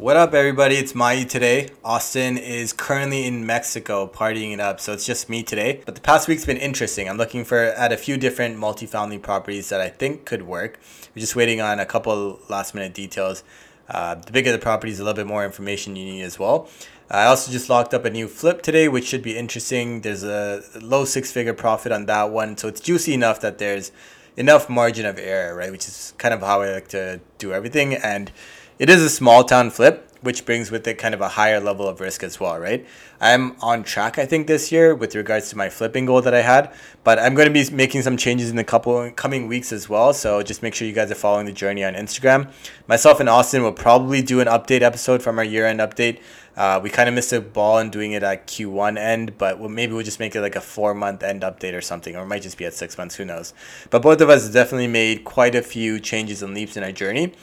What up, everybody? It's Mai today. Austin is currently in Mexico partying it up, so it's just me today. But the past week's been interesting. I'm looking for at a few different multifamily properties that I think could work. We're just waiting on a couple last minute details. Uh, the bigger the property is, a little bit more information you need as well. I also just locked up a new flip today, which should be interesting. There's a low six figure profit on that one, so it's juicy enough that there's enough margin of error, right? Which is kind of how I like to do everything. And it is a small town flip, which brings with it kind of a higher level of risk as well, right? I'm on track, I think, this year with regards to my flipping goal that I had, but I'm going to be making some changes in the couple coming weeks as well. So just make sure you guys are following the journey on Instagram. Myself and Austin will probably do an update episode from our year end update. Uh, we kind of missed a ball in doing it at Q1 end, but we'll, maybe we'll just make it like a four month end update or something, or it might just be at six months, who knows. But both of us definitely made quite a few changes and leaps in our journey.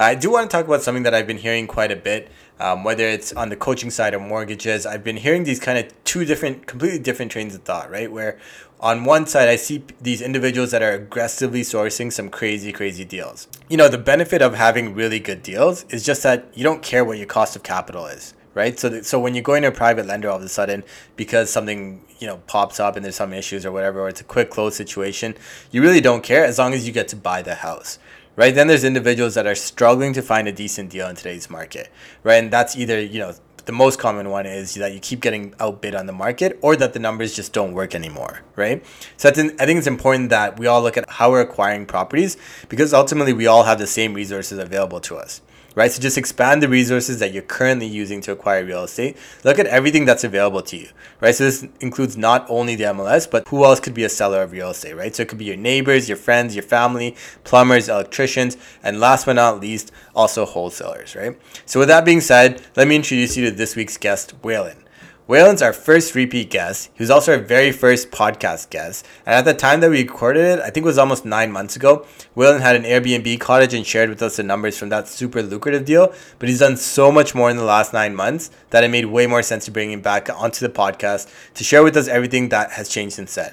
I do want to talk about something that I've been hearing quite a bit, um, whether it's on the coaching side or mortgages. I've been hearing these kind of two different, completely different trains of thought, right? Where on one side, I see these individuals that are aggressively sourcing some crazy, crazy deals. You know, the benefit of having really good deals is just that you don't care what your cost of capital is right? So, th- so when you go into a private lender all of a sudden, because something you know pops up and there's some issues or whatever, or it's a quick close situation, you really don't care as long as you get to buy the house, right? Then there's individuals that are struggling to find a decent deal in today's market, right? And that's either, you know, the most common one is that you keep getting outbid on the market or that the numbers just don't work anymore, right? So I think, I think it's important that we all look at how we're acquiring properties because ultimately we all have the same resources available to us right? So just expand the resources that you're currently using to acquire real estate. Look at everything that's available to you, right? So this includes not only the MLS, but who else could be a seller of real estate, right? So it could be your neighbors, your friends, your family, plumbers, electricians, and last but not least, also wholesalers, right? So with that being said, let me introduce you to this week's guest, Waylon. Waylon's our first repeat guest. He was also our very first podcast guest. And at the time that we recorded it, I think it was almost nine months ago, Waylon had an Airbnb cottage and shared with us the numbers from that super lucrative deal. But he's done so much more in the last nine months that it made way more sense to bring him back onto the podcast to share with us everything that has changed since then.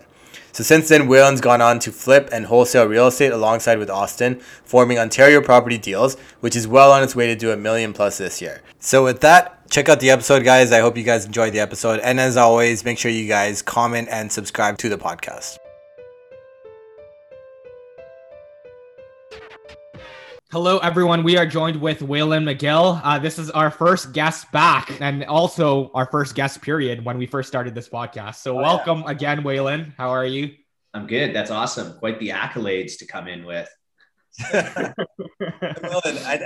So since then, Waylon's gone on to flip and wholesale real estate alongside with Austin, forming Ontario Property Deals, which is well on its way to do a million plus this year. So with that, check out the episode, guys. I hope you guys enjoyed the episode. And as always, make sure you guys comment and subscribe to the podcast. Hello, everyone. We are joined with Waylon McGill. Uh, this is our first guest back and also our first guest period when we first started this podcast. So, oh, welcome yeah. again, Waylon. How are you? I'm good. That's awesome. Quite the accolades to come in with. I,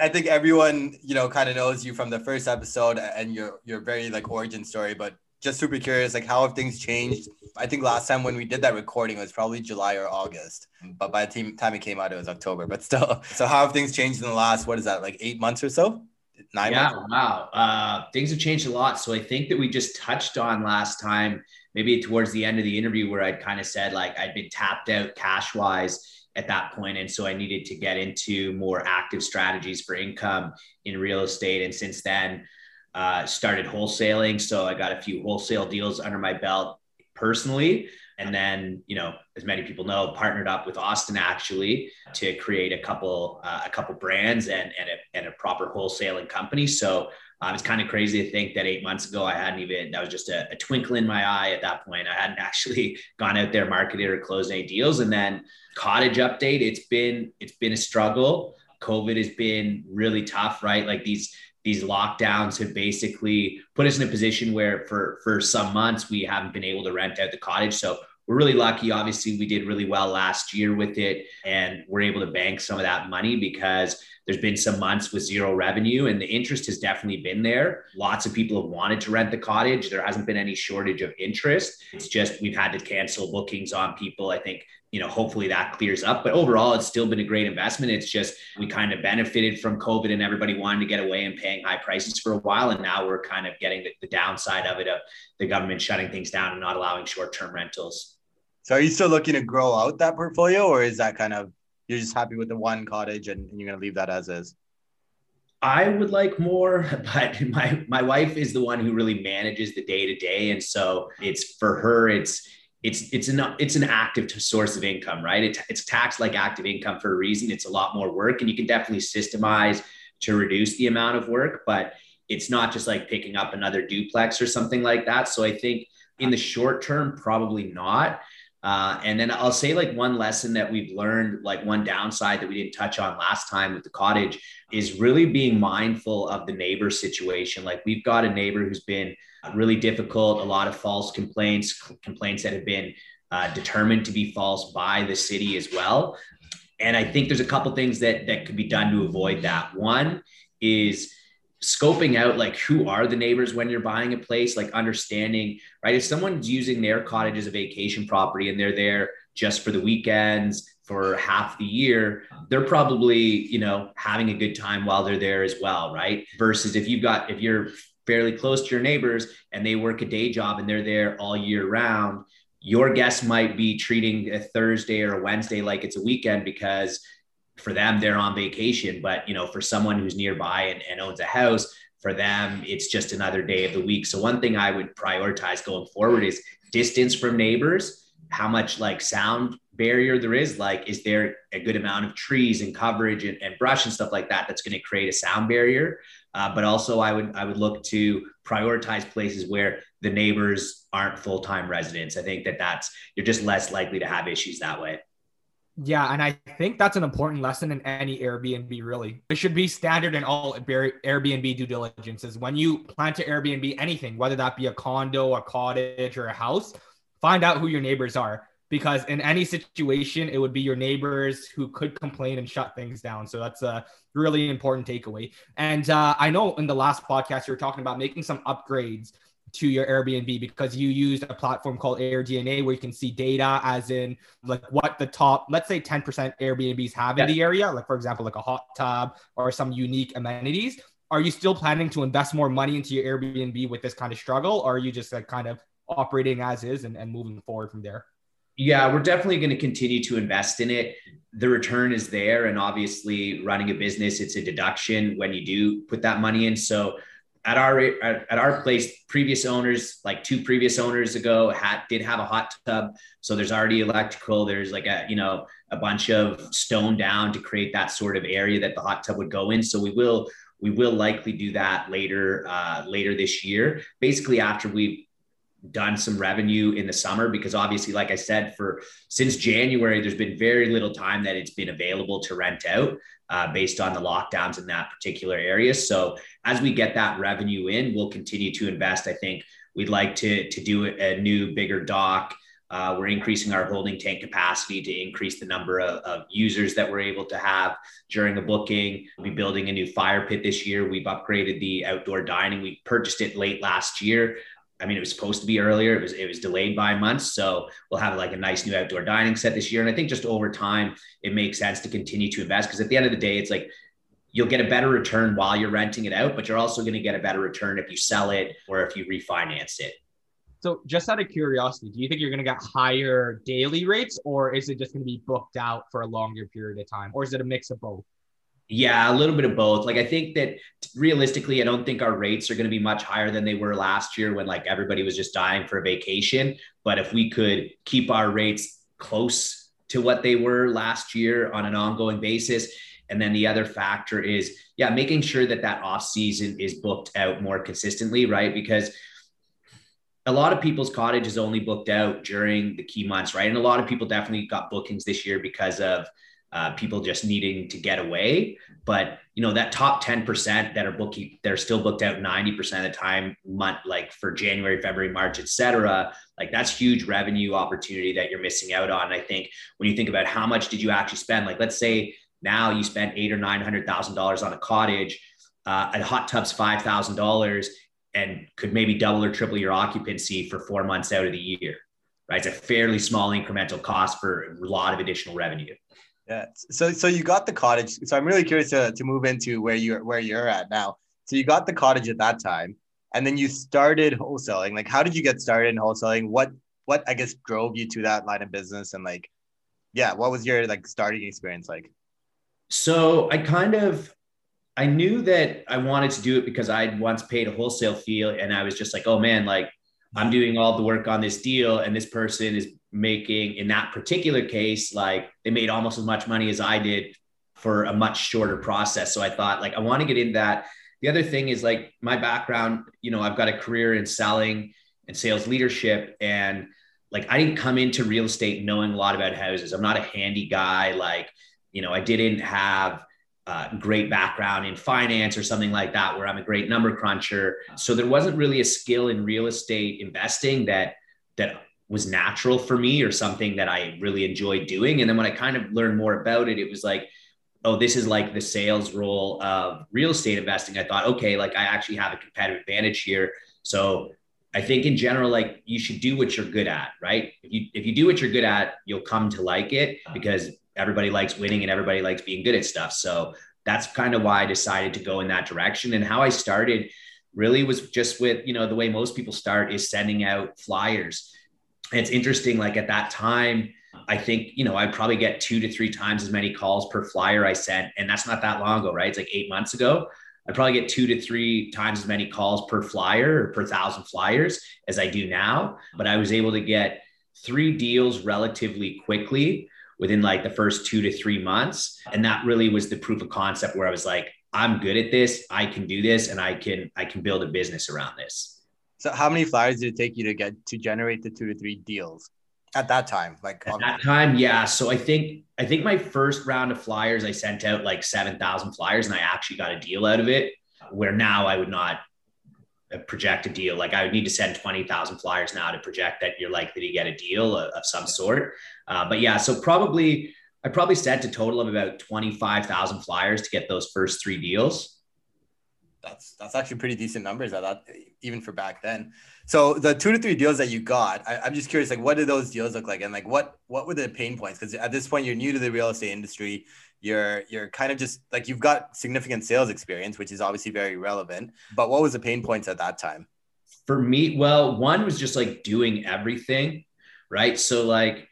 I, think everyone, you know, kind of knows you from the first episode and your your very like origin story. But just super curious, like how have things changed? I think last time when we did that recording was probably July or August, but by the time it came out, it was October. But still, so how have things changed in the last what is that like eight months or so? Nine. Yeah, months? wow. Uh, things have changed a lot. So I think that we just touched on last time, maybe towards the end of the interview, where I'd kind of said like I'd been tapped out cash wise at that point and so i needed to get into more active strategies for income in real estate and since then uh, started wholesaling. So I got a few wholesale deals under my belt personally. And then, you know, as many people know, partnered up with Austin actually to create a couple uh, a couple brands and and a, and a proper wholesaling company. So um, it's kind of crazy to think that eight months ago I hadn't even that was just a, a, twinkle in my eye at that point. I hadn't actually gone out there marketed or closed any deals. And then cottage update, it's been it's been a struggle. COVID has been really tough, right? Like these these lockdowns have basically put us in a position where for for some months we haven't been able to rent out the cottage so we're really lucky obviously we did really well last year with it and we're able to bank some of that money because there's been some months with zero revenue and the interest has definitely been there lots of people have wanted to rent the cottage there hasn't been any shortage of interest it's just we've had to cancel bookings on people i think you know, hopefully that clears up. But overall, it's still been a great investment. It's just we kind of benefited from COVID and everybody wanted to get away and paying high prices for a while. And now we're kind of getting the, the downside of it of the government shutting things down and not allowing short term rentals. So are you still looking to grow out that portfolio or is that kind of you're just happy with the one cottage and, and you're going to leave that as is? I would like more, but my my wife is the one who really manages the day to day, and so it's for her. It's it's it's an it's an active source of income, right? It, it's taxed like active income for a reason. It's a lot more work, and you can definitely systemize to reduce the amount of work, but it's not just like picking up another duplex or something like that. So I think in the short term, probably not. Uh, and then I'll say like one lesson that we've learned, like one downside that we didn't touch on last time with the cottage is really being mindful of the neighbor situation. Like we've got a neighbor who's been really difficult, a lot of false complaints, complaints that have been uh, determined to be false by the city as well. And I think there's a couple things that that could be done to avoid that. One is scoping out like who are the neighbors when you're buying a place like understanding right? If someone's using their cottage as a vacation property and they're there just for the weekends for half the year they're probably you know having a good time while they're there as well right? Versus if you've got if you're fairly close to your neighbors and they work a day job and they're there all year round your guest might be treating a thursday or a wednesday like it's a weekend because for them they're on vacation but you know for someone who's nearby and, and owns a house for them it's just another day of the week. So one thing i would prioritize going forward is distance from neighbors how much like sound barrier there is like is there a good amount of trees and coverage and, and brush and stuff like that that's going to create a sound barrier. Uh, but also i would i would look to prioritize places where the neighbors aren't full-time residents. I think that that's you're just less likely to have issues that way yeah, and I think that's an important lesson in any Airbnb, really. It should be standard in all Airbnb due diligence is When you plan to Airbnb anything, whether that be a condo, a cottage, or a house, find out who your neighbors are. Because in any situation, it would be your neighbors who could complain and shut things down. So that's a really important takeaway. And uh, I know in the last podcast, you were talking about making some upgrades to your Airbnb because you used a platform called AirDNA where you can see data as in like what the top, let's say 10% Airbnbs have in the area, like for example, like a hot tub or some unique amenities. Are you still planning to invest more money into your Airbnb with this kind of struggle, or are you just like kind of operating as is and, and moving forward from there? Yeah, we're definitely going to continue to invest in it. The return is there. And obviously, running a business, it's a deduction when you do put that money in. So at our at our place previous owners like two previous owners ago had did have a hot tub. So there's already electrical there's like a you know a bunch of stone down to create that sort of area that the hot tub would go in. So we will we will likely do that later uh, later this year. Basically after we've done some revenue in the summer because obviously like i said for since january there's been very little time that it's been available to rent out uh, based on the lockdowns in that particular area. So as we get that revenue in, we'll continue to invest. I think we'd like to, to do a new, bigger dock. Uh, we're increasing our holding tank capacity to increase the number of, of, users that we're able to have during a booking. We'll be building a new fire pit this year. We've upgraded the outdoor dining. We purchased it late last year. I mean, it was supposed to be earlier. It was it was delayed by months. So we'll have like a nice new outdoor dining set this year. And I think just over time, it makes sense to continue to invest because at the end of the day, it's like you'll get a better return while you're renting it out, but you're also going to get a better return if you sell it or if you refinance it. So, just out of curiosity, do you think you're going to get higher daily rates, or is it just going to be booked out for a longer period of time, or is it a mix of both? Yeah, a little bit of both. Like I think that realistically, I don't think our rates are going to be much higher than they were last year when like everybody was just dying for a vacation. But if we could keep our rates close to what they were last year on an ongoing basis, and then the other factor is, yeah, making sure that that off season is booked out more consistently, right? Because a lot of people's cottage is only booked out during the key months, right? And a lot of people definitely got bookings this year because of uh, people just needing to get away. But you know that top ten percent that are booking, they're still booked out ninety percent of the time, month like for January, February, March, etc. Like that's huge revenue opportunity that you're missing out on. I think when you think about how much did you actually spend, like let's say now you spent eight or nine hundred thousand dollars on a cottage, uh, a hot tub's five thousand dollars, and could maybe double or triple your occupancy for four months out of the year right? It's a fairly small incremental cost for a lot of additional revenue. Yeah. So so you got the cottage. So I'm really curious to, to move into where you're where you're at now. So you got the cottage at that time, and then you started wholesaling. Like, how did you get started in wholesaling? What what I guess drove you to that line of business, and like, yeah, what was your like starting experience like? So I kind of I knew that I wanted to do it because I'd once paid a wholesale fee, and I was just like, oh man, like I'm doing all the work on this deal, and this person is making, in that particular case, like they made almost as much money as I did for a much shorter process. So I thought, like, I want to get into that. The other thing is like my background, you know, I've got a career in selling and sales leadership. And like, I didn't come into real estate knowing a lot about houses. I'm not a handy guy. Like, you know, I didn't have uh, great background in finance or something like that, where I'm a great number cruncher. So there wasn't really a skill in real estate investing that that was natural for me or something that I really enjoyed doing. And then when I kind of learned more about it, it was like, oh, this is like the sales role of real estate investing. I thought, okay, like I actually have a competitive advantage here. So I think in general, like you should do what you're good at, right? If you if you do what you're good at, you'll come to like it because everybody likes winning and everybody likes being good at stuff. So that's kind of why I decided to go in that direction. And how I started really was just with, you know, the way most people start is sending out flyers. And it's interesting, like at that time, I think, you know, I'd probably get two to three times as many calls per flyer I sent. And that's not that long ago, right? It's like eight months ago. I'd probably get two to three times as many calls per flyer or per thousand flyers as I do now. But I was able to get three deals relatively quickly within like the first two to three months. And that really was the proof of concept where I was like, I'm good at this. I can do this and I can I can build a business around this. So how many flyers did it take you to get to generate the two to three deals at that time? Like at that time, yeah. So I think I think my first round of flyers, I sent out like seven thousand flyers, and I actually got a deal out of it. Where now I would not project a deal. Like I would need to send 20,000 flyers now to project that you're likely to get a deal of, of some sort. Uh, but yeah, so probably I probably sent a total of about 25,000 flyers to get those first three deals. That's that's actually pretty decent numbers at that even for back then. So the two to three deals that you got, I, am just curious, like what did those deals look like, and like what what were the pain points? Because at this point, you're new to the real estate industry. You're you're kind of just like you've got significant sales experience which is obviously very relevant. But what was the pain points at that time? For me well one was just like doing everything right? So like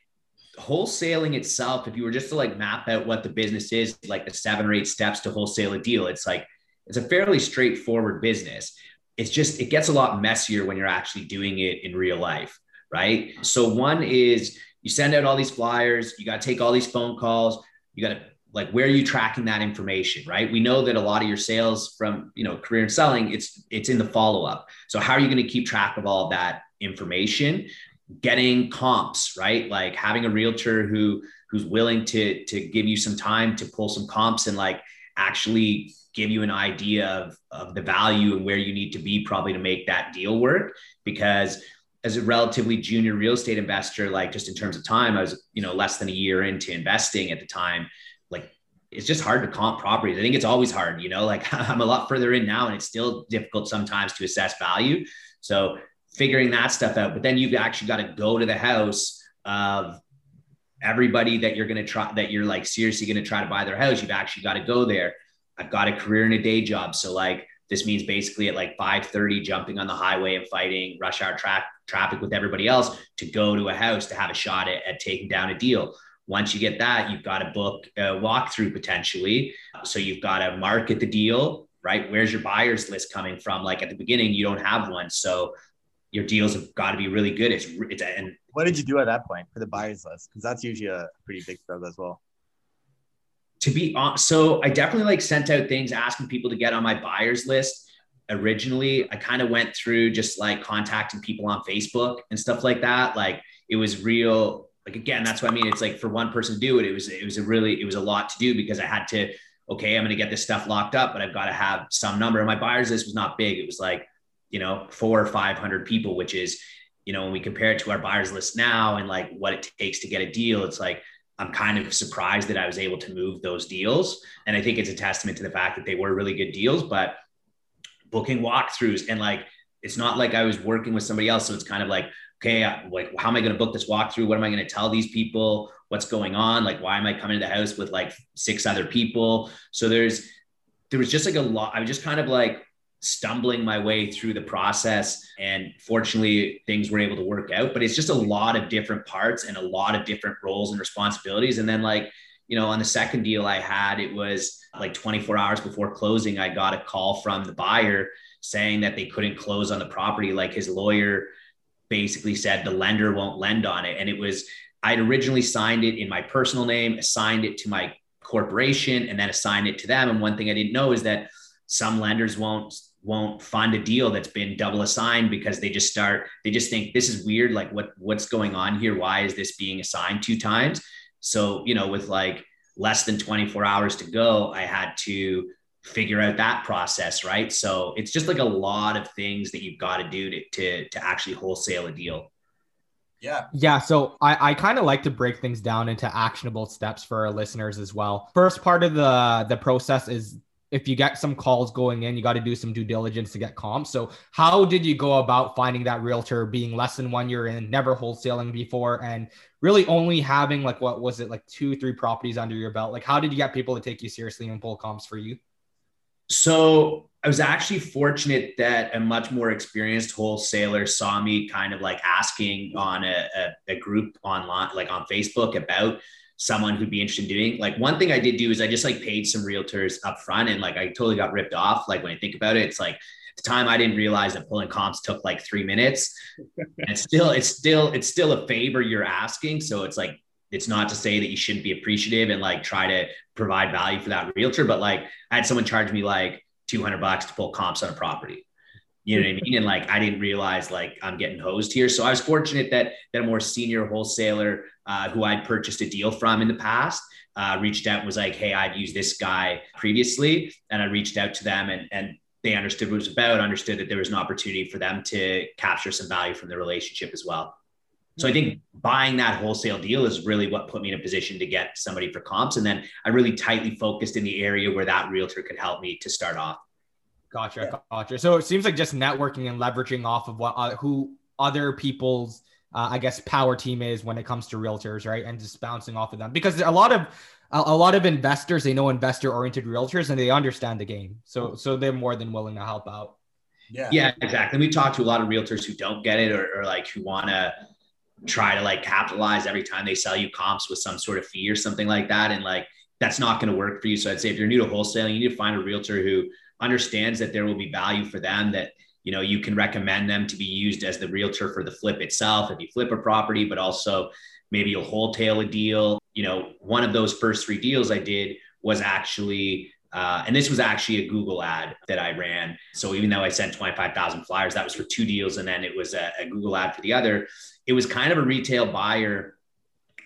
wholesaling itself if you were just to like map out what the business is like the seven or eight steps to wholesale a deal it's like it's a fairly straightforward business. It's just it gets a lot messier when you're actually doing it in real life right? So one is you send out all these flyers you got to take all these phone calls you got to like where are you tracking that information right? We know that a lot of your sales from you know career and selling it's it's in the follow up so how are you going to keep track of all that information? Getting comps right? Like having a realtor who who's willing to to give you some time to pull some comps and like actually give you an idea of, of the value and where you need to be probably to make that deal work because as a relatively junior real estate investor like just in terms of time i was you know less than a year into investing at the time like it's just hard to comp properties. I think it's always hard, you know, like I'm a lot further in now and it's still difficult sometimes to assess value. So figuring that stuff out, but then you've actually got to go to the house of everybody that you're going to try, that you're like seriously going to try to buy their house. You've actually got to go there. I've got a career and a day job. So like, this means basically at like 5:30 jumping on the highway and fighting rush hour tra- traffic with everybody else to go to a house to have a shot at, at taking down a deal. Once you get that, you've got to book a walkthrough potentially. So you've got to market the deal, right? Where's your buyers list coming from? Like at the beginning, you don't have one. So your deals have got to be really good. It's, it's and what did you do at that point for the buyers list? Because that's usually a pretty big struggle as well. To be honest, so I definitely like sent out things asking people to get on my buyers list. Originally, I kind of went through just like contacting people on Facebook and stuff like that. Like it was real like again, that's what I mean. It's like for one person to do it, it was it was a really it was a lot to do because I had to okay, I'm going to get this stuff locked up, but I've got to have some number. And my buyers list was not big. It was like you know four or five hundred people, which is you know when we compare it to our buyers list now and like what it takes to get a deal, it's like I'm kind of surprised that I was able to move those deals. And I think it's a testament to the fact that they were really good deals, but booking walkthroughs and like it's not like I was working with somebody else. So it's kind of like, okay, uh, like, how am I going to book this walkthrough? What am I going to tell these people? What's going on? Like, why am I coming to the house with like six other people? So there's, there was just like a lot. I was just kind of like stumbling my way through the process. And fortunately, things were able to work out. But it's just a lot of different parts and a lot of different roles and responsibilities. And then, like, you know, on the second deal I had, it was like 24 hours before closing, I got a call from the buyer saying that they couldn't close on the property. Like his lawyer basically said the lender won't lend on it. And it was, I'd originally signed it in my personal name, assigned it to my corporation, and then assigned it to them. And one thing I didn't know is that some lenders won't won't fund a deal that's been double assigned because they just start they just think this is weird like what what's going on here why is this being assigned two times so you know with like less than 24 hours to go i had to figure out that process right so it's just like a lot of things that you've got to do to to, to actually wholesale a deal yeah. Yeah. So I, I kind of like to break things down into actionable steps for our listeners as well. First part of the the process is if you get some calls going in, you got to do some due diligence to get comps. So, how did you go about finding that realtor being less than one year in, never wholesaling before, and really only having like what was it, like two, three properties under your belt? Like, how did you get people to take you seriously and pull comps for you? So, I was actually fortunate that a much more experienced wholesaler saw me kind of like asking on a, a, a group online, like on Facebook, about someone who'd be interested in doing. Like one thing I did do is I just like paid some realtors up front and like I totally got ripped off. Like when I think about it, it's like at the time I didn't realize that pulling comps took like three minutes. and it's still, it's still, it's still a favor you're asking. So it's like it's not to say that you shouldn't be appreciative and like try to provide value for that realtor, but like I had someone charge me like 200 bucks to pull comps on a property. You know what I mean? And like I didn't realize like I'm getting hosed here. So I was fortunate that that a more senior wholesaler uh, who I'd purchased a deal from in the past uh, reached out and was like, "Hey, I've used this guy previously," and I reached out to them and and they understood what it was about, understood that there was an opportunity for them to capture some value from the relationship as well. So I think buying that wholesale deal is really what put me in a position to get somebody for comps. And then I really tightly focused in the area where that realtor could help me to start off. Gotcha, yeah. gotcha. So it seems like just networking and leveraging off of what uh, who other people's uh, I guess power team is when it comes to realtors, right? And just bouncing off of them because a lot of a, a lot of investors they know investor oriented realtors and they understand the game, so so they're more than willing to help out. Yeah, yeah, exactly. We talk to a lot of realtors who don't get it or, or like who want to try to like capitalize every time they sell you comps with some sort of fee or something like that, and like that's not going to work for you. So I'd say if you're new to wholesaling, you need to find a realtor who understands that there will be value for them that you know you can recommend them to be used as the realtor for the flip itself if you flip a property but also maybe you'll wholesale a deal you know one of those first three deals i did was actually uh, and this was actually a Google ad that I ran. So even though I sent 25,000 flyers, that was for two deals. And then it was a, a Google ad for the other. It was kind of a retail buyer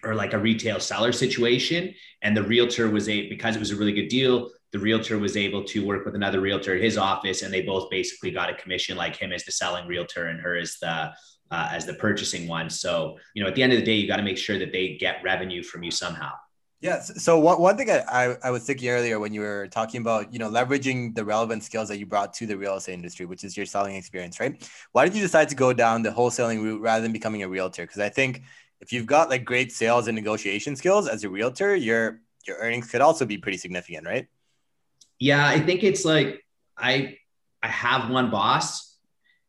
or like a retail seller situation. And the realtor was a, because it was a really good deal, the realtor was able to work with another realtor at his office and they both basically got a commission like him as the selling realtor and her as the uh, as the purchasing one so you know at the end of the day you got to make sure that they get revenue from you somehow Yes. So one, one thing I, I, I was thinking earlier when you were talking about, you know, leveraging the relevant skills that you brought to the real estate industry, which is your selling experience, right? Why did you decide to go down the wholesaling route rather than becoming a realtor? Because I think if you've got like great sales and negotiation skills as a realtor, your your earnings could also be pretty significant, right? Yeah, I think it's like I I have one boss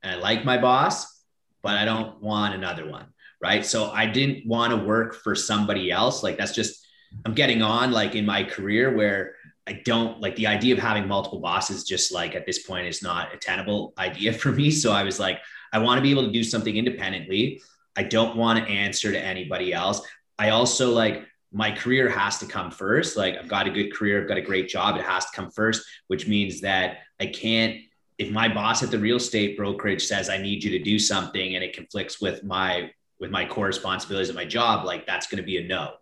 and I like my boss, but I don't want another one, right? So I didn't want to work for somebody else. Like that's just I'm getting on like in my career where I don't like the idea of having multiple bosses just like at this point is not a tenable idea for me. So I was like, I want to be able to do something independently. I don't want to answer to anybody else. I also like my career has to come first. Like I've got a good career, I've got a great job. It has to come first, which means that I can't, if my boss at the real estate brokerage says I need you to do something and it conflicts with my with my core responsibilities at my job, like that's going to be a no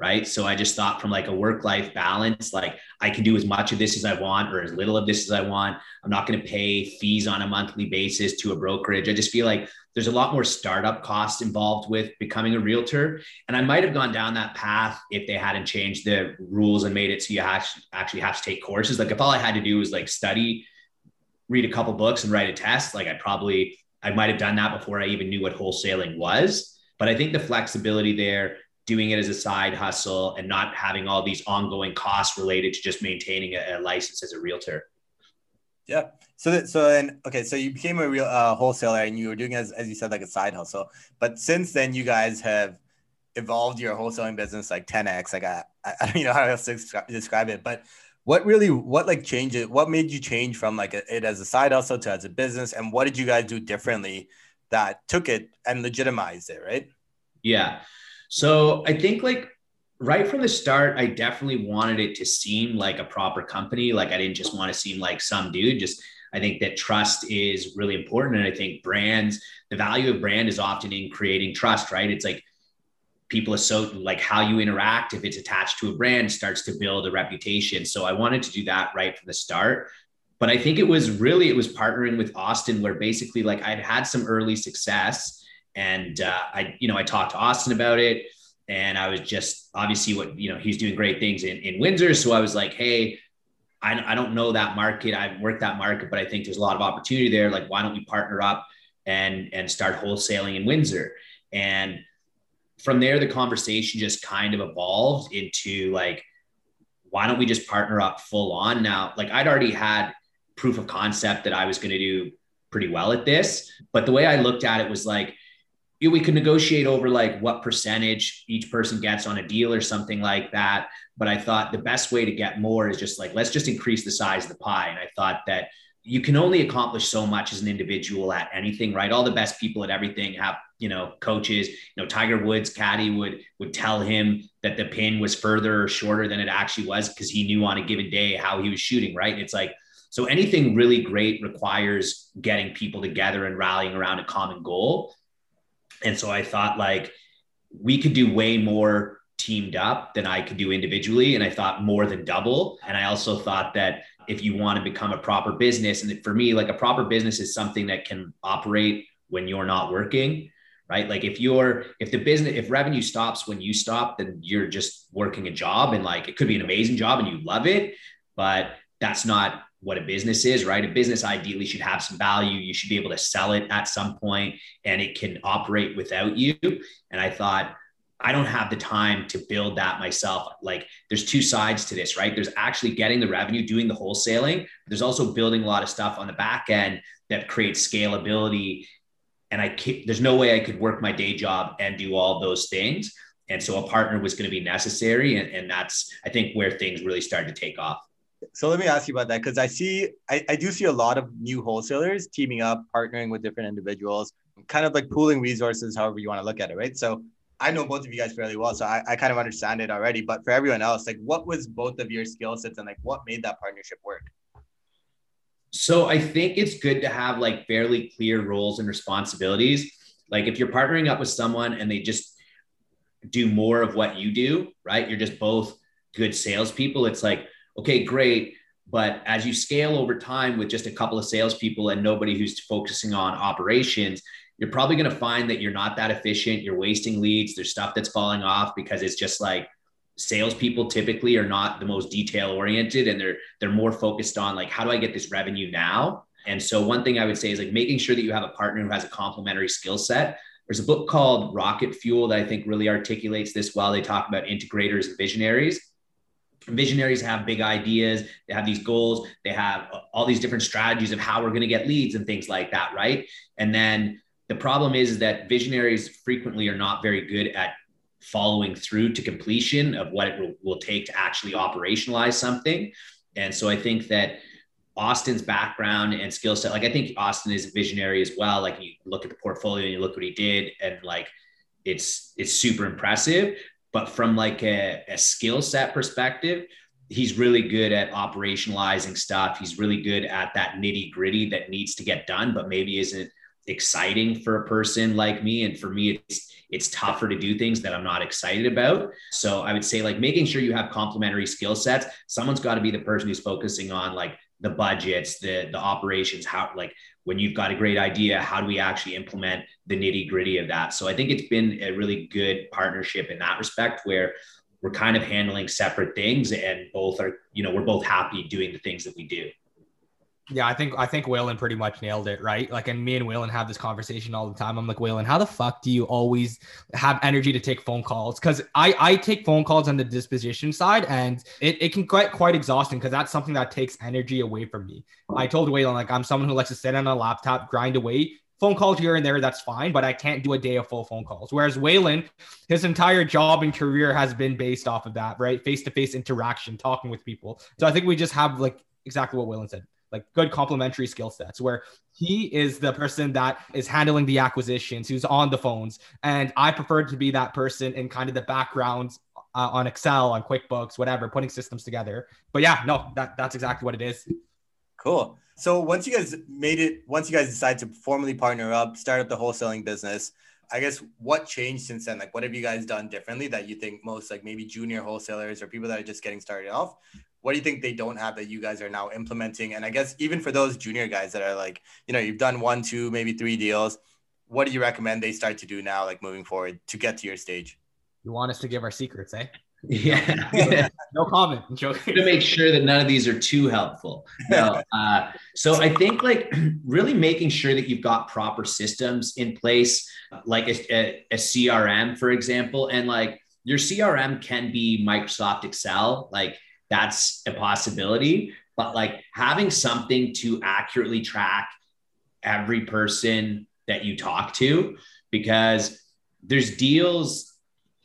right? So I just thought from like a work life balance, like I can do as much of this as I want or as little of this as I want. I'm not going to pay fees on a monthly basis to a brokerage. I just feel like there's a lot more startup costs involved with becoming a realtor. And I might have gone down that path if they hadn't changed the rules and made it so you actually have to take courses. Like if all I had to do was like study read a couple books and write a test, like I probably I might have done that before I even knew what wholesaling was. But I think the flexibility there, doing it as a side hustle and not having all these ongoing costs related to just maintaining a, a license as a realtor. Yeah. So that, so then okay, so you became a real uh, wholesaler and you were doing as as you said like a side hustle. But since then, you guys have evolved your wholesaling business like 10x. Like I I don't know how else to describe it, but what really what like changed it? What made you change from like a, it as a side hustle to as a business, and what did you guys do differently that took it and legitimized it? Right. Yeah. So I think like right from the start, I definitely wanted it to seem like a proper company. Like I didn't just want to seem like some dude. Just I think that trust is really important. And I think brands, the value of brand is often in creating trust, right? It's like people are so like how you interact if it's attached to a brand starts to build a reputation so i wanted to do that right from the start but i think it was really it was partnering with austin where basically like i'd had some early success and uh, i you know i talked to austin about it and i was just obviously what you know he's doing great things in, in windsor so i was like hey I, I don't know that market i've worked that market but i think there's a lot of opportunity there like why don't we partner up and and start wholesaling in windsor and from there, the conversation just kind of evolved into like, why don't we just partner up full on now? Like I'd already had proof of concept that I was going to do pretty well at this. But the way I looked at it was like, we could negotiate over like what percentage each person gets on a deal or something like that. But I thought the best way to get more is just like, let's just increase the size of the pie. And I thought that you can only accomplish so much as an individual at anything, right? All the best people at everything have, you know, coaches. You know, Tiger Woods caddy would would tell him that the pin was further or shorter than it actually was because he knew on a given day how he was shooting, right? It's like so anything really great requires getting people together and rallying around a common goal. And so I thought like we could do way more teamed up than I could do individually. And I thought more than double. And I also thought that if you want to become a proper business. And for me, like a proper business is something that can operate when you're not working, right? Like if you're, if the business, if revenue stops when you stop, then you're just working a job and like it could be an amazing job and you love it, but that's not what a business is, right? A business ideally should have some value. You should be able to sell it at some point and it can operate without you. And I thought, I don't have the time to build that myself. Like there's two sides to this, right? There's actually getting the revenue, doing the wholesaling. There's also building a lot of stuff on the back end that creates scalability. And I can't, there's no way I could work my day job and do all those things. And so a partner was going to be necessary. And, and that's, I think, where things really started to take off. So let me ask you about that because I see, I, I do see a lot of new wholesalers teaming up, partnering with different individuals, kind of like pooling resources, however you want to look at it, right? So I know both of you guys fairly well, so I, I kind of understand it already. But for everyone else, like what was both of your skill sets and like what made that partnership work? So I think it's good to have like fairly clear roles and responsibilities. Like if you're partnering up with someone and they just do more of what you do, right? You're just both good salespeople. It's like, okay, great. But as you scale over time with just a couple of salespeople and nobody who's focusing on operations, you're probably going to find that you're not that efficient. You're wasting leads. There's stuff that's falling off because it's just like salespeople typically are not the most detail oriented and they're they're more focused on like how do I get this revenue now? And so one thing I would say is like making sure that you have a partner who has a complementary skill set. There's a book called Rocket Fuel that I think really articulates this well. They talk about integrators and visionaries. Visionaries have big ideas, they have these goals, they have all these different strategies of how we're going to get leads and things like that, right? And then the problem is that visionaries frequently are not very good at following through to completion of what it will, take to actually operationalize something. And so I think that Austin's background and skill set, like I think Austin is a visionary as well. Like you look at the portfolio and you look what he did, and like it's it's super impressive. But from like a, a skill set perspective, he's really good at operationalizing stuff. He's really good at that nitty gritty that needs to get done, but maybe isn't exciting for a person like me and for me it's it's tougher to do things that I'm not excited about. So I would say like making sure you have complementary skill sets. Someone's got to be the person who's focusing on like the budgets, the the operations, how like when you've got a great idea, how do we actually implement the nitty gritty of that? So I think it's been a really good partnership in that respect where we're kind of handling separate things and both are, you know, we're both happy doing the things that we do. Yeah, I think I think Waylon pretty much nailed it, right? Like, and me and Waylon have this conversation all the time. I'm like, Waylon, how the fuck do you always have energy to take phone calls? Because I I take phone calls on the disposition side, and it, it can get quite exhausting because that's something that takes energy away from me. I told Waylon like I'm someone who likes to sit on a laptop, grind away. Phone calls here and there, that's fine, but I can't do a day of full phone calls. Whereas Waylon, his entire job and career has been based off of that, right? Face to face interaction, talking with people. So I think we just have like exactly what Waylon said like good complementary skill sets where he is the person that is handling the acquisitions who's on the phones. And i prefer to be that person in kind of the background uh, on excel on quickbooks whatever putting systems together. But yeah no that, that's exactly what it is. Cool. So once you guys made it once you guys decided to formally partner up start up the wholesaling business I guess what changed since then? Like, what have you guys done differently that you think most, like maybe junior wholesalers or people that are just getting started off, what do you think they don't have that you guys are now implementing? And I guess even for those junior guys that are like, you know, you've done one, two, maybe three deals, what do you recommend they start to do now, like moving forward to get to your stage? You want us to give our secrets, eh? Yeah. no comment. I'm joking. To make sure that none of these are too helpful. No. Uh, so I think like really making sure that you've got proper systems in place, like a, a, a CRM, for example, and like your CRM can be Microsoft Excel. Like that's a possibility. But like having something to accurately track every person that you talk to, because there's deals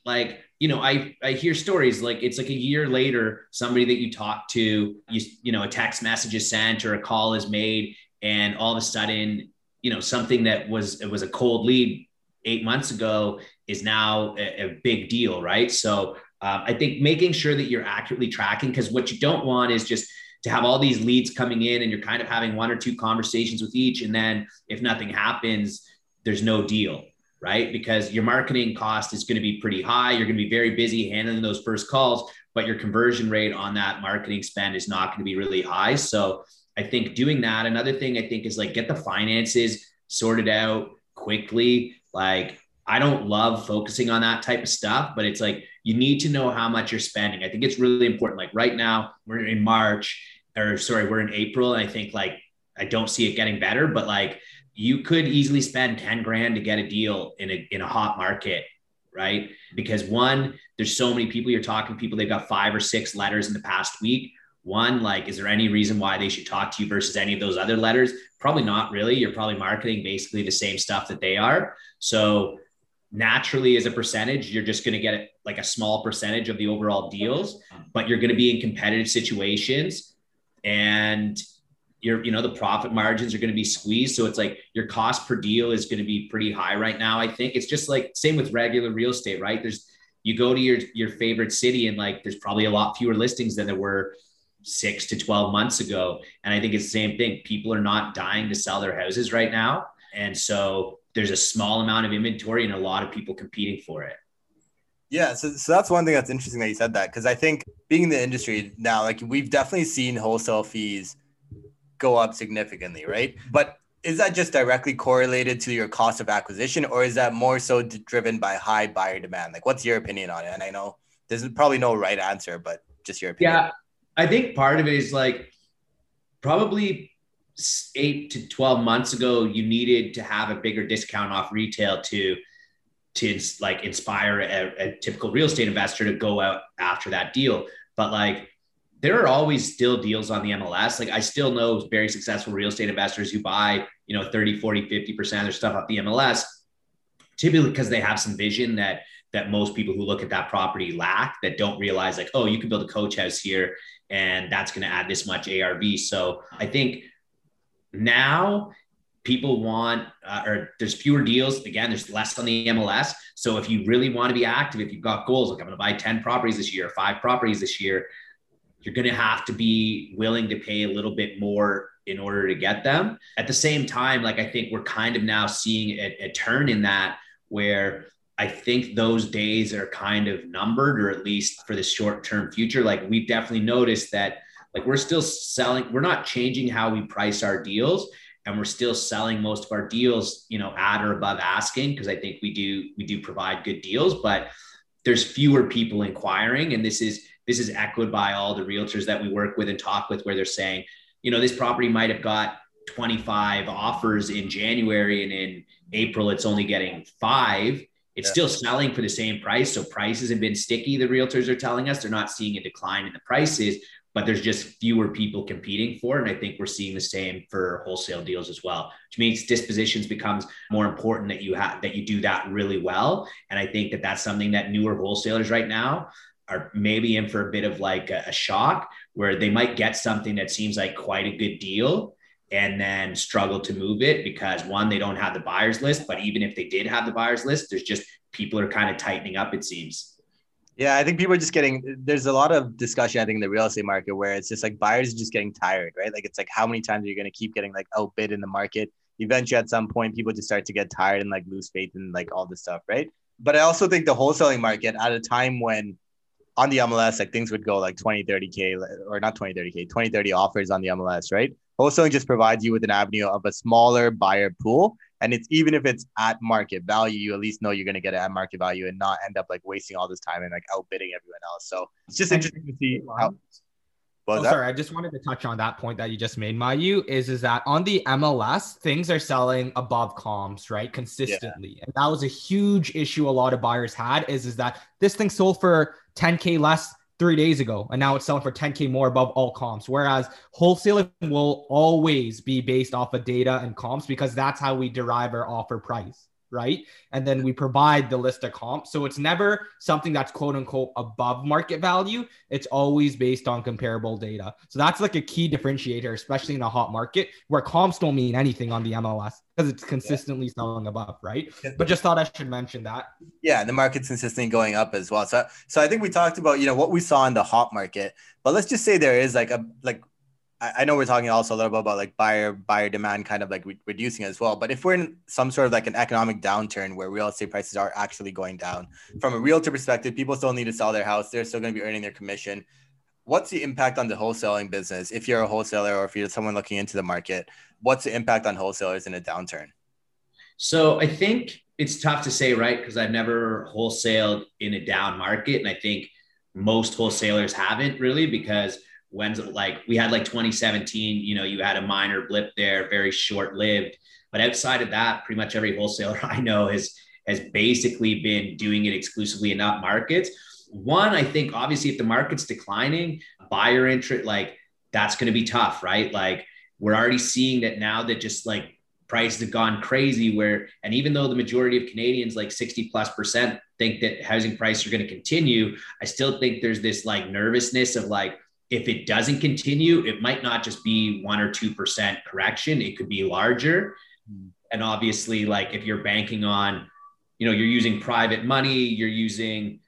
like, you know, I, I hear stories like it's like a year later, somebody that you talk to, you, you know, a text message is sent or a call is made, and all of a sudden, you know, something that was it was a cold lead eight months ago is now a, a big deal, right? So um, I think making sure that you're accurately tracking, because what you don't want is just to have all these leads coming in and you're kind of having one or two conversations with each. And then if nothing happens, there's no deal, right? Because your marketing cost is going to be pretty high. You're going to be very busy handling those first calls, but your conversion rate on that marketing spend is not going to be really high. So I think doing that. Another thing I think is like get the finances sorted out quickly. Like I don't love focusing on that type of stuff, but it's like you need to know how much you're spending. I think it's really important. Like right now, we're in March, or sorry, we're in April, and I think like I don't see it getting better, but like you could easily spend 10 grand to get a deal in a in a hot market, right? Because one, there's so many people you're talking to people, they've got five or six letters in the past week. One, like, is there any reason why they should talk to you versus any of those other letters? Probably not really. You're probably marketing basically the same stuff that they are. So naturally as a percentage you're just going to get like a small percentage of the overall deals but you're going to be in competitive situations and your you know the profit margins are going to be squeezed. So it's like your cost per deal is going to be pretty high right now i think. It's just like same with regular real estate right? There's you go to your your favorite city and like there's probably a lot fewer listings than there were 6 to 12 months ago. And i think it's the same thing. People are not dying to sell their houses right now and so there's a small amount of inventory and a lot of people competing for it. Yeah, so, so that's one thing that's interesting that you said that because I think being in the industry now, like we've definitely seen wholesale fees go up significantly, right? But is that just directly correlated to your cost of acquisition, or is that more so driven by high buyer demand? Like, what's your opinion on it? And I know there's probably no right answer, but just your opinion. Yeah, I think part of it is like probably eight to 12 months ago, you needed to have a bigger discount off retail to, to like inspire a, a typical real estate investor to go out after that deal. But like, there are always still deals on the MLS. Like I still know very successful real estate investors who buy, you know, 30, 40, 50% of their stuff off the MLS, typically because they have some vision that that most people who look at that property lack that don't realize like, oh, you can build a coach house here and that's going to add this much ARV. So I think now people want uh, or there's fewer deals. Again there's less on the mls so if you really want to be active if you've got goals like i'm going to buy 10 properties this year five properties this year you're going to have to be willing to pay a little bit more in order to get them. At the same time like i think we're kind of now seeing a, a turn in that where i think those days are kind of numbered or at least for the short term future. Like we've definitely noticed that like we're still selling, we're not changing how we price our deals and we're still selling most of our deals, you know, at or above asking because I think we do we do provide good deals, but there's fewer people inquiring and this is this is echoed by all the realtors that we work with and talk with where they're saying, you know, this property might have got 25 offers in January and in April it's only getting five. It's yeah. still selling for the same price. So prices have been sticky. The realtors are telling us they're not seeing a decline in the prices, but there's just fewer people competing for it. And I think we're seeing the same for wholesale deals as well, which means dispositions becomes more important that you have that you do that really well. And I think that that's something that newer wholesalers right now are maybe in for a bit of like a, a shock where they might get something that seems like quite a good deal and then struggle to move it because one, they don't have the buyers list, but even if they did have the buyers list, there's just people are kind of tightening up, it seems. Yeah, I think people are just getting there's a lot of discussion, I think, in the real estate market where it's just like buyers are just getting tired, right? Like it's like how many times are you gonna keep getting like outbid in the market? Eventually at some point people just start to get tired and like lose faith in like all this stuff, right? But I also think the wholesaling market at a time when on the MLS, like things would go like 20, 30K or not 20, 30K, 20, 30 offers on the MLS, right? Wholesaling just provides you with an avenue of a smaller buyer pool. And it's even if it's at market value, you at least know you're going to get it at market value and not end up like wasting all this time and like outbidding everyone else. So it's just interesting to see how. oh, sorry, I just wanted to touch on that point that you just made, Mayu, is is that on the MLS, things are selling above comps, right? Consistently. Yeah. And that was a huge issue a lot of buyers had is, is that this thing sold for 10K less three days ago, and now it's selling for 10K more above all comps. Whereas wholesaling will always be based off of data and comps because that's how we derive our offer price right? And then we provide the list of comps. So it's never something that's quote unquote above market value. It's always based on comparable data. So that's like a key differentiator, especially in a hot market where comps don't mean anything on the MLS because it's consistently yeah. selling above, right? But just thought I should mention that. Yeah, the market's consistently going up as well. So so I think we talked about, you know, what we saw in the hot market, but let's just say there is like a like I know we're talking also a little bit about like buyer buyer demand kind of like re- reducing as well. But if we're in some sort of like an economic downturn where real estate prices are actually going down, from a realtor perspective, people still need to sell their house. They're still going to be earning their commission. What's the impact on the wholesaling business? If you're a wholesaler or if you're someone looking into the market, what's the impact on wholesalers in a downturn? So I think it's tough to say, right? Because I've never wholesaled in a down market, and I think most wholesalers haven't really because when's it like we had like 2017 you know you had a minor blip there very short lived but outside of that pretty much every wholesaler i know has has basically been doing it exclusively in up markets one i think obviously if the market's declining buyer interest like that's going to be tough right? Like we're already seeing that now that just like prices have gone crazy where and even though the majority of canadians like 60 plus percent think that housing prices are going to continue i still think there's this like nervousness of like if it doesn't continue, it might not just be one or 2% correction, it could be larger. Mm. And obviously, like if you're banking on, you know, you're using private money, you're using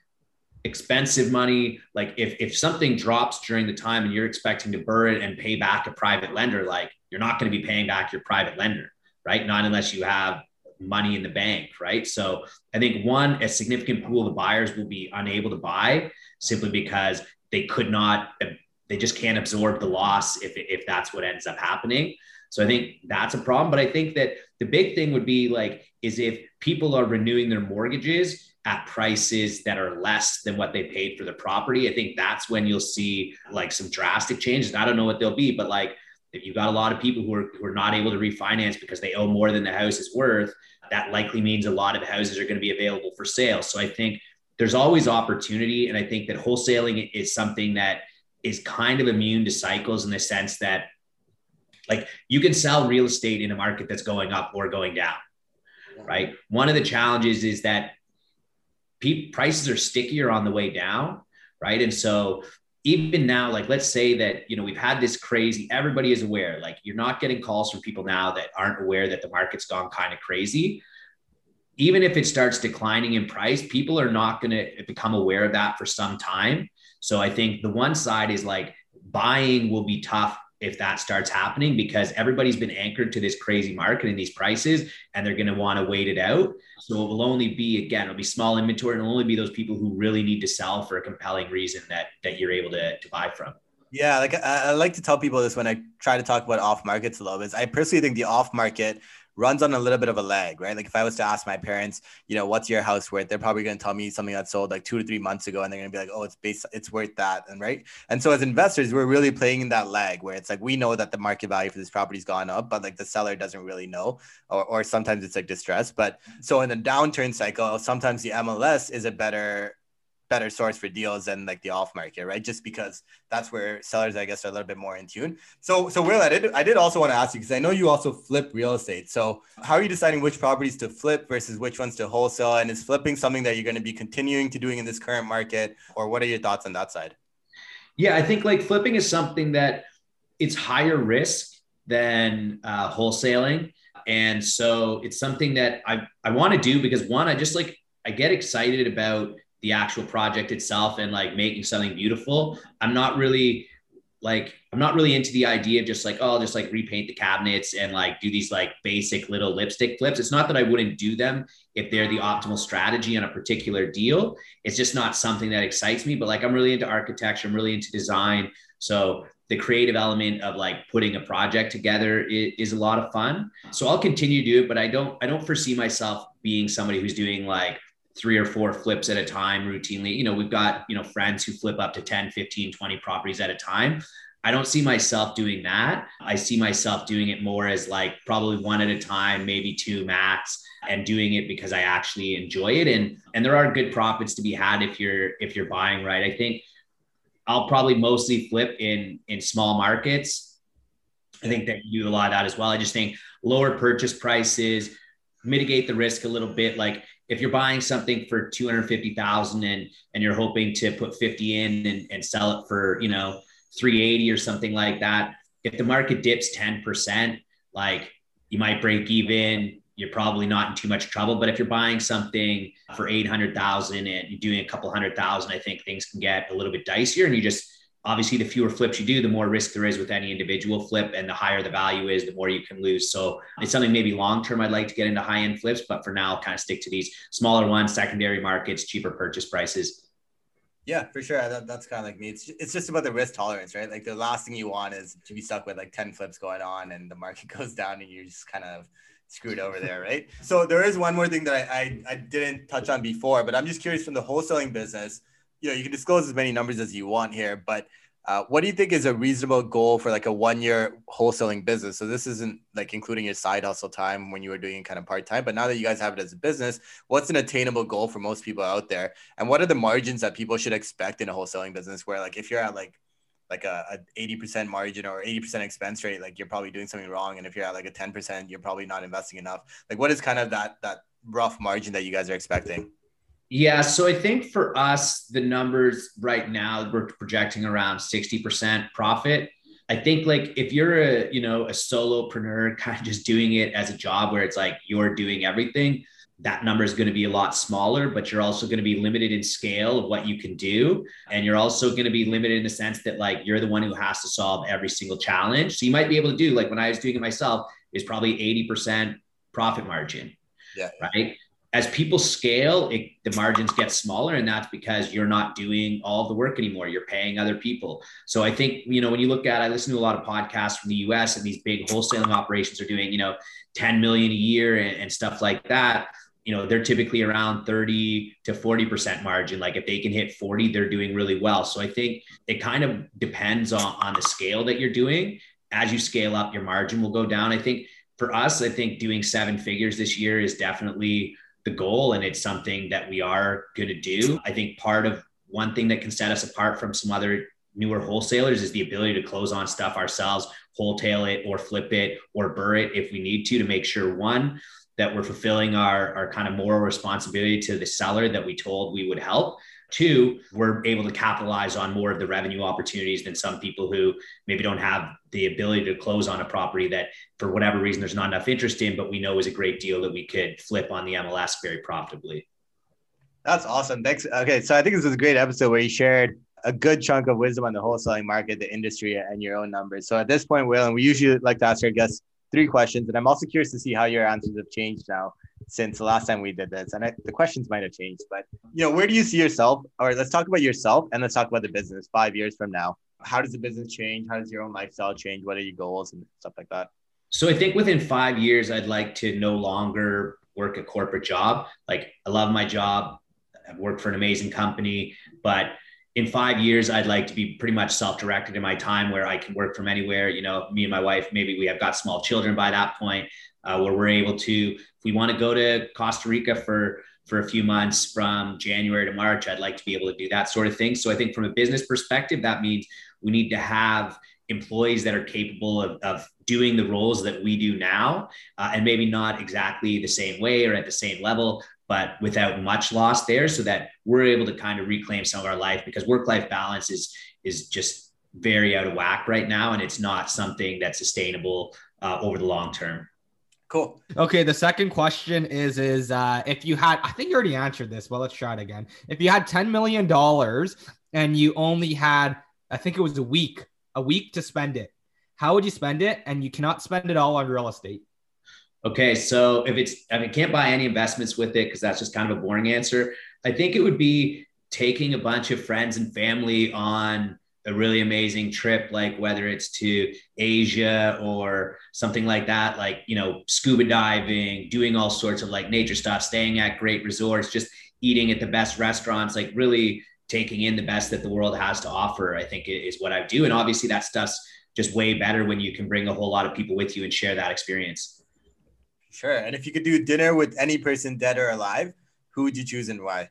expensive money. Like if, if something drops during the time and you're expecting to BRRRR it and pay back a private lender, like you're not going to be paying back your private lender, right? Not unless you have money in the bank, right? So I think one, a significant pool of buyers will be unable to buy simply because they could not they just can't absorb the loss if, if that's what ends up happening. So I think that's a problem. But I think that the big thing would be like, is if people are renewing their mortgages at prices that are less than what they paid for the property, I think that's when you'll see like some drastic changes. I don't know what they'll be, but like if you've got a lot of people who are, who are not able to refinance because they owe more than the house is worth, that likely means a lot of houses are going to be available for sale. So I think there's always opportunity. And I think that wholesaling is something that is kind of immune to cycles in the sense that like you can sell real estate in a market that's going up or going down right? One of the challenges is that pe- prices are stickier on the way down right? And so even now like let's say that you know we've had this crazy everybody is aware like you're not getting calls from people now that aren't aware that the market's gone kind of crazy. Even if it starts declining in price people are not going to become aware of that for some time so I think the one side is like buying will be tough if that starts happening because everybody's been anchored to this crazy market and these prices and they're going to want to wait it out. So it will only be again, it'll be small inventory and it'll only be those people who really need to sell for a compelling reason that that you're able to, to buy from. Yeah, like I, I like to tell people this when I try to talk about off markets a little bit. I personally think the off market runs on a little bit of a lag, right? Like if I was to ask my parents, you know, what's your house worth? They're probably going to tell me something that sold like two to three months ago, and they're going to be like, oh, it's based, it's worth that, and right. And so as investors, we're really playing in that lag where it's like we know that the market value for this property's gone up, but like the seller doesn't really know, or or sometimes it's like distress. But so in a downturn cycle, sometimes the MLS is a better better source for deals than like the off market, right? Just because that's where sellers, I guess, are a little bit more in tune. So, so Will, I did, I did also want to ask you because I know you also flip real estate. So, how are you deciding which properties to flip versus which ones to wholesale? And is flipping something that you're going to be continuing to doing in this current market, or what are your thoughts on that side? Yeah, I think like flipping is something that it's higher risk than uh, wholesaling. And so it's something that I, I want to do because one, I just like, I get excited about the actual project itself and like making something beautiful. I'm not really like I'm not really into the idea of just like oh I'll just like repaint the cabinets and like do these like basic little lipstick flips. It's not that I wouldn't do them if they're the optimal strategy on a particular deal. It's just not something that excites me. But like I'm really into architecture. I'm really into design. So the creative element of like putting a project together is, is, a lot of fun. So I'll continue to do it, but I don't I don't foresee myself being somebody who's doing like three or four flips at a time routinely. You know, we've got, you know, friends who flip up to 10, 15, 20 properties at a time. I don't see myself doing that. I see myself doing it more as like probably one at a time, maybe two max and doing it because I actually enjoy it and and there are good profits to be had if you're if you're buying right. I think I'll probably mostly flip in in small markets. I think that you do a lot of that as well. I just think lower purchase prices mitigate the risk a little bit like if you're buying something for 250,000 and and you're hoping to put 50 in and, and sell it for, you know, 380 or something like that, if the market dips 10%, like you might break even, you're probably not in too much trouble. But if you're buying something for 800,000 and you're doing a couple hundred thousand, I think things can get a little bit dicier and you just obviously the fewer flips you do the more risk there is with any individual flip and the higher the value is the more you can lose so it's something maybe long term i'd like to get into high end flips but for now kind of stick to these smaller ones secondary markets cheaper purchase prices yeah, for sure. That, that's kind of like me. It's, it's just about the risk tolerance, right? Like the last thing you want is to be stuck with like 10 flips going on and the market goes down and you're just kind of screwed over there, right? So there is one more thing that I, I, I didn't touch on before, but I'm just curious from the wholesaling business, you know, you can disclose as many numbers as you want here, but uh, what do you think is a reasonable goal for like a one year wholesaling business? So this isn't like including your side hustle time when you were doing kind of part time, but now that you guys have it as a business, what's an attainable goal for most people out there? And what are the margins that people should expect in a wholesaling business? Where like if you're at like like a, a 80% margin or 80% expense rate, like you're probably doing something wrong. And if you're at like a 10%, you're probably not investing enough. Like what is kind of that that rough margin that you guys are expecting? Yeah, so I think for us, the numbers right now we're projecting around 60% profit. I think like if you're a, you know, a solopreneur kind of just doing it as a job where it's like you're doing everything, that number is going to be a lot smaller, but you're also going to be limited in scale of what you can do. And you're also going to be limited in the sense that like you're the one who has to solve every single challenge. So you might be able to do like when I was doing it myself is probably 80% profit margin. Yeah. Right as people scale, it, the margins get smaller, and that's because you're not doing all the work anymore. You're paying other people. So I think you know when you look at, I listen to a lot of podcasts from the U.S. and these big wholesaling operations are doing you know 10 million a year and, and stuff like that. You know they're typically around 30 to 40 percent margin. Like if they can hit 40, they're doing really well. So I think it kind of depends on on the scale that you're doing. As you scale up, your margin will go down. I think for us, I think doing seven figures this year is definitely the goal and it's something that we are going to do. I think part of one thing that can set us apart from some other newer wholesalers is the ability to close on stuff ourselves, wholesale it or flip it or BRRRR it if we need to, to make sure one, that we're fulfilling our, our kind of moral responsibility to the seller that we told we would help. Two, we're able to capitalize on more of the revenue opportunities than some people who maybe don't have the ability to close on a property that, for whatever reason, there's not enough interest in, but we know is a great deal that we could flip on the MLS very profitably. That's awesome. Thanks. Okay. So I think this was a great episode where you shared a good chunk of wisdom on the wholesaling market, the industry, and your own numbers. So at this point, Will, and we usually like to ask our guests three questions, and I'm also curious to see how your answers have changed now since the last time we did this. And I, the questions might have changed, but you know, where do you see yourself? Or let's talk about yourself and let's talk about the business 5 years from now. How does the business change? How does your own lifestyle change? What are your goals and stuff like that? So I think within five years, I'd like to no longer work a corporate job. Like I love my job. I've worked for an amazing company, but in five years, I'd like to be pretty much self-directed in my time where I can work from anywhere. You know, me and my wife, maybe we have got small children by that point, uh, where we're able to, if we want to go to Costa Rica for for a few months from January to March, I'd like to be able to do that sort of thing. So I think from a business perspective, that means we need to have employees that are capable of, of doing the roles that we do now uh, and maybe not exactly the same way or at the same level but without much loss there so that we're able to kind of reclaim some of our life because work life balance is is just very out of whack right now and it's not something that's sustainable uh, over the long term cool okay the second question is is uh, if you had i think you already answered this well let's try it again if you had 10 million dollars and you only had i think it was a week a week to spend it how would you spend it? And you cannot spend it all on real estate. Okay, so if it's I mean can't buy any investments with it because that's just kind of a boring answer. I think it would be taking a bunch of friends and family on a really amazing trip, like whether it's to Asia or something like that, like you know, scuba diving, doing all sorts of like nature stuff, staying at great resorts, just eating at the best restaurants, like really taking in the best that the world has to offer. I think is what I do, and obviously that stuff's just way better when you can bring a whole lot of people with you and share that experience. Sure. And if you could do dinner with any person dead or alive, who would you choose and why?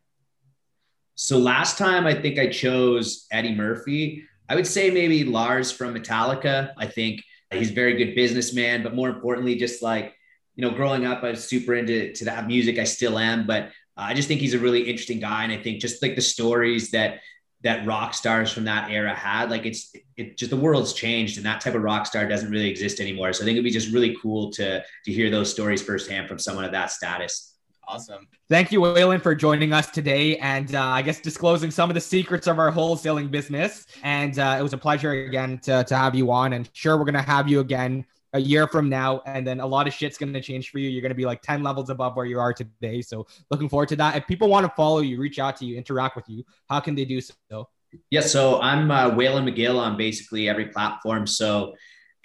So last time I think I chose Eddie Murphy. I would say maybe Lars from Metallica. I think he's a very good businessman, but more importantly, just like, you know, growing up, I was super into to that music. I still am, but uh, I just think he's a really interesting guy. And I think just like the stories that that rock stars from that era had. Like it's it just the world's changed and that type of rock star doesn't really exist anymore. So I think it'd be just really cool to to hear those stories firsthand from someone of that status. Awesome. Thank you, Waylon, for joining us today and uh, I guess disclosing some of the secrets of our wholesaling business. And uh, it was a pleasure again to, to have you on. And sure, we're going to have you again a year from now and then a lot of shit's going to change for you you're going to be like 10 levels above where you are today so looking forward to that if people want to follow you reach out to you interact with you how can they do so yeah so i'm uh, waylon mcgill on basically every platform so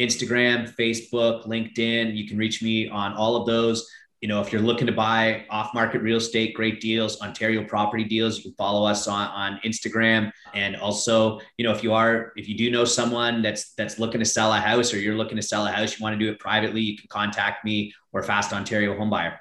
instagram facebook linkedin you can reach me on all of those you know, if you're looking to buy off market real estate, great deals, Ontario property deals, you can follow us on, on Instagram. And also, you know, if you are, if you do know someone that's, that's looking to sell a house or you're looking to sell a house, you want to do it privately, you can contact me or Fast Ontario Home Buyer.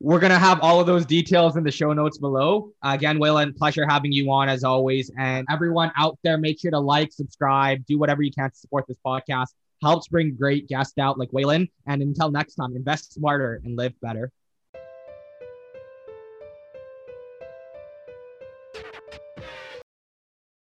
We're going to have all of those details in the show notes below. Again, Waylon, pleasure having you on as always. And everyone out there, make sure to like, subscribe, do whatever you can to support this podcast helps bring great guests out like Waylon. And until next time, invest smarter and live better.